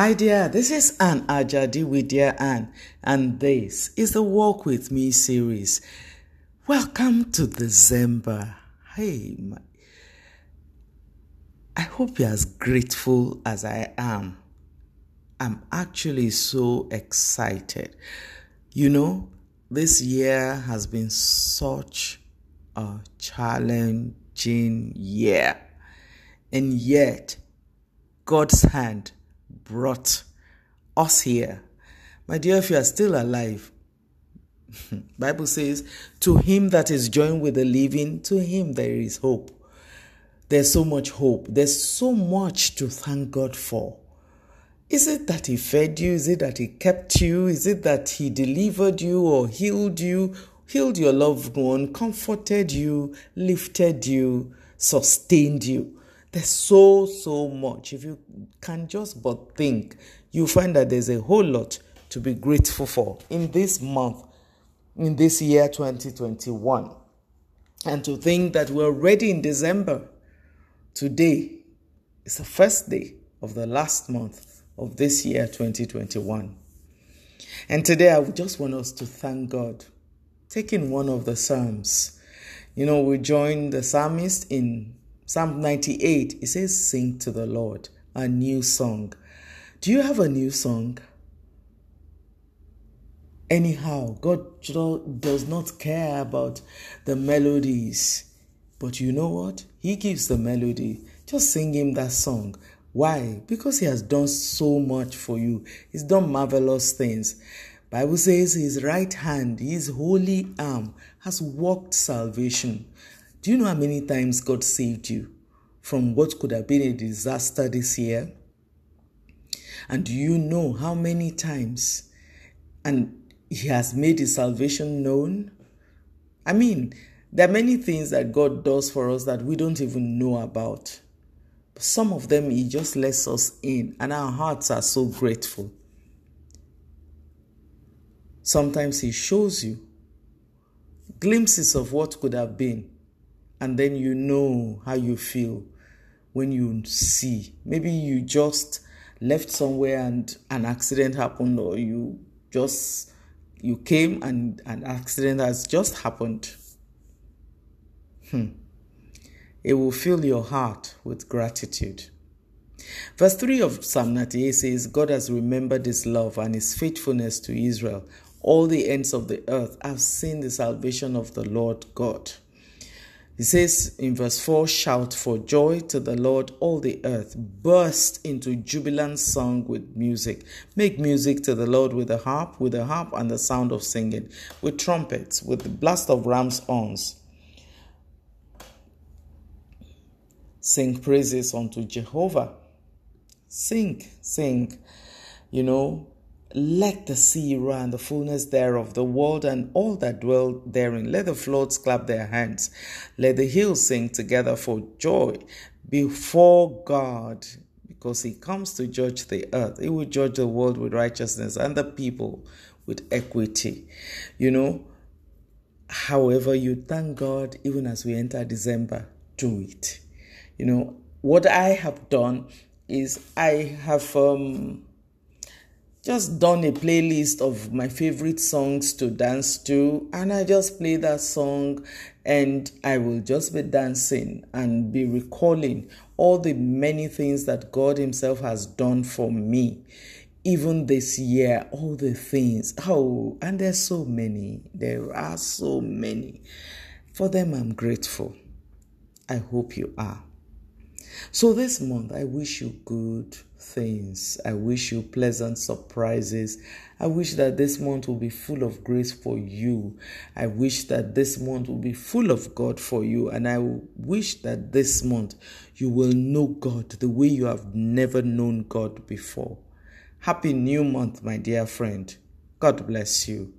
Hi dear, this is Anne Ajadi with Dear Anne, and this is the Walk With Me series. Welcome to December. Hey, my, I hope you're as grateful as I am. I'm actually so excited. You know, this year has been such a challenging year, and yet God's hand brought us here. My dear, if you are still alive, Bible says, to him that is joined with the living, to him there is hope. There's so much hope. There's so much to thank God for. Is it that he fed you? Is it that he kept you? Is it that he delivered you or healed you, healed your loved one, comforted you, lifted you, sustained you? There's so, so much. If you can just but think, you find that there's a whole lot to be grateful for in this month, in this year 2021. And to think that we're already in December. Today is the first day of the last month of this year 2021. And today I just want us to thank God. Taking one of the Psalms. You know, we join the psalmist in Psalm 98, it says, Sing to the Lord a new song. Do you have a new song? Anyhow, God does not care about the melodies. But you know what? He gives the melody. Just sing him that song. Why? Because he has done so much for you. He's done marvelous things. Bible says his right hand, his holy arm has worked salvation. Do you know how many times God saved you from what could have been a disaster this year? And do you know how many times and he has made his salvation known? I mean, there are many things that God does for us that we don't even know about. But some of them he just lets us in and our hearts are so grateful. Sometimes he shows you glimpses of what could have been and then you know how you feel when you see. Maybe you just left somewhere and an accident happened, or you just you came and an accident has just happened. Hmm. It will fill your heart with gratitude. Verse 3 of Psalm 98 says, God has remembered his love and his faithfulness to Israel. All the ends of the earth have seen the salvation of the Lord God. He says in verse 4 Shout for joy to the Lord, all the earth. Burst into jubilant song with music. Make music to the Lord with a harp, with a harp and the sound of singing, with trumpets, with the blast of ram's horns. Sing praises unto Jehovah. Sing, sing. You know, let the sea run, the fullness thereof, the world and all that dwell therein. Let the floods clap their hands. Let the hills sing together for joy before God, because He comes to judge the earth. He will judge the world with righteousness and the people with equity. You know, however, you thank God even as we enter December, do it. You know, what I have done is I have. Um, just done a playlist of my favorite songs to dance to and i just play that song and i will just be dancing and be recalling all the many things that god himself has done for me even this year all the things. Oh and there's so many. There are so many. For them i'm grateful. I hope you are so this month, I wish you good things. I wish you pleasant surprises. I wish that this month will be full of grace for you. I wish that this month will be full of God for you. And I wish that this month you will know God the way you have never known God before. Happy new month, my dear friend. God bless you.